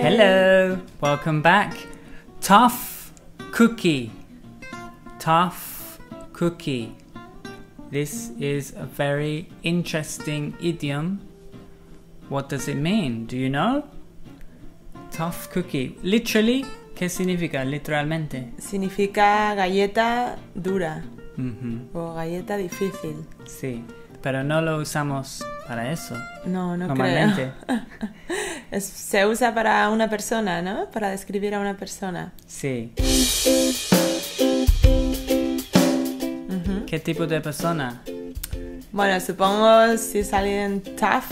Hello, welcome back. Tough cookie. Tough cookie. This is a very interesting idiom. What does it mean? Do you know? Tough cookie. Literally, ¿qué significa literalmente? Significa galleta dura Ujú, o galleta difícil. Sí, pero no lo usamos para eso. No, no Normalmente. creo. Es- se usa para una persona, ¿no? Para describir a una persona. Sí. ¿Qué tipo de persona? Bueno, supongo si es alguien tough,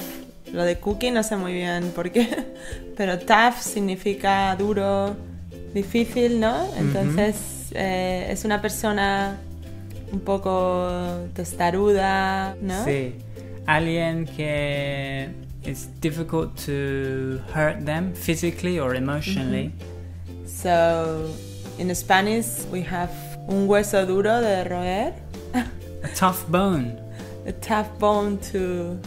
lo de cookie no sé muy bien por qué, pero tough significa duro, difícil, ¿no? Entonces eh, es una persona un poco testaruda, ¿no? Sí. Alguien que it's difficult to hurt them physically or emotionally. So in Spanish we have un hueso duro de roer, A tough bone. a tough bone to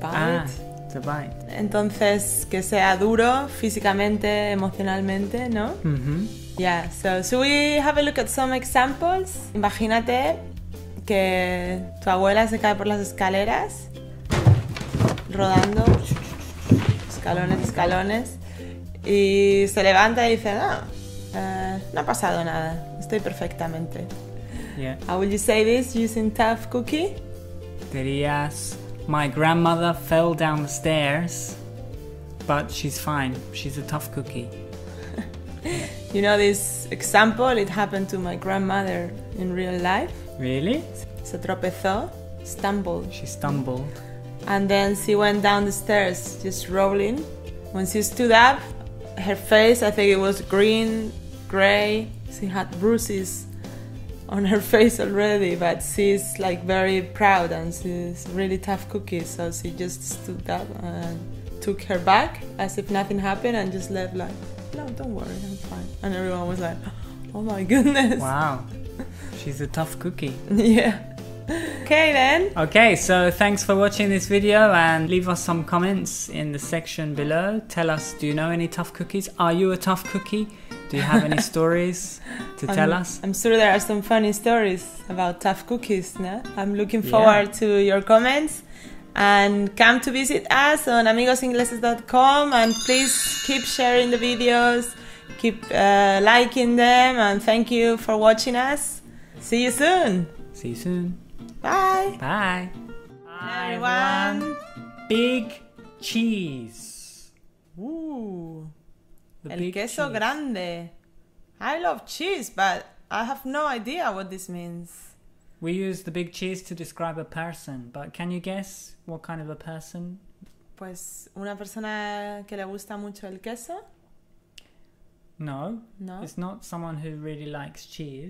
bite. Ah, to bite. Entonces que sea duro físicamente, emocionalmente, ¿no? Mhm. Yeah, so should we have a look at some examples? Imagínate que tu abuela se cae por las escaleras, rodando, escalones, escalones, y se levanta y dice, no, eh, no ha pasado nada, estoy perfectamente. Yeah. How will you say this using tough cookie? Dirías, my grandmother fell down the stairs, but she's fine. She's a tough cookie. You know this example, it happened to my grandmother in real life. Really? Se tropezó, stumbled. She stumbled. And then she went down the stairs, just rolling. When she stood up, her face, I think it was green, gray. She had bruises on her face already, but she's like very proud and she's really tough cookie. So she just stood up and took her back as if nothing happened and just left like, no, don't worry, I'm fine. And everyone was like, oh my goodness. Wow. She's a tough cookie. yeah. Okay then. Okay, so thanks for watching this video and leave us some comments in the section below. Tell us, do you know any tough cookies? Are you a tough cookie? Do you have any stories to tell I'm, us? I'm sure there are some funny stories about tough cookies. No? I'm looking Yeah. forward to your comments and come to visit us on amigosingleses.com and please keep sharing the videos, keep uh, liking them, and thank you for watching us. See you soon. See you soon. Bye. Bye. Hi, everyone. Big cheese. Ooh, The el big queso cheese. grande. I love cheese, but I have no idea what this means. We use the big cheese to describe a person, but can you guess what kind of a person? Pues una persona que le gusta mucho el queso, No, ¿no? it's not someone who really likes cheese.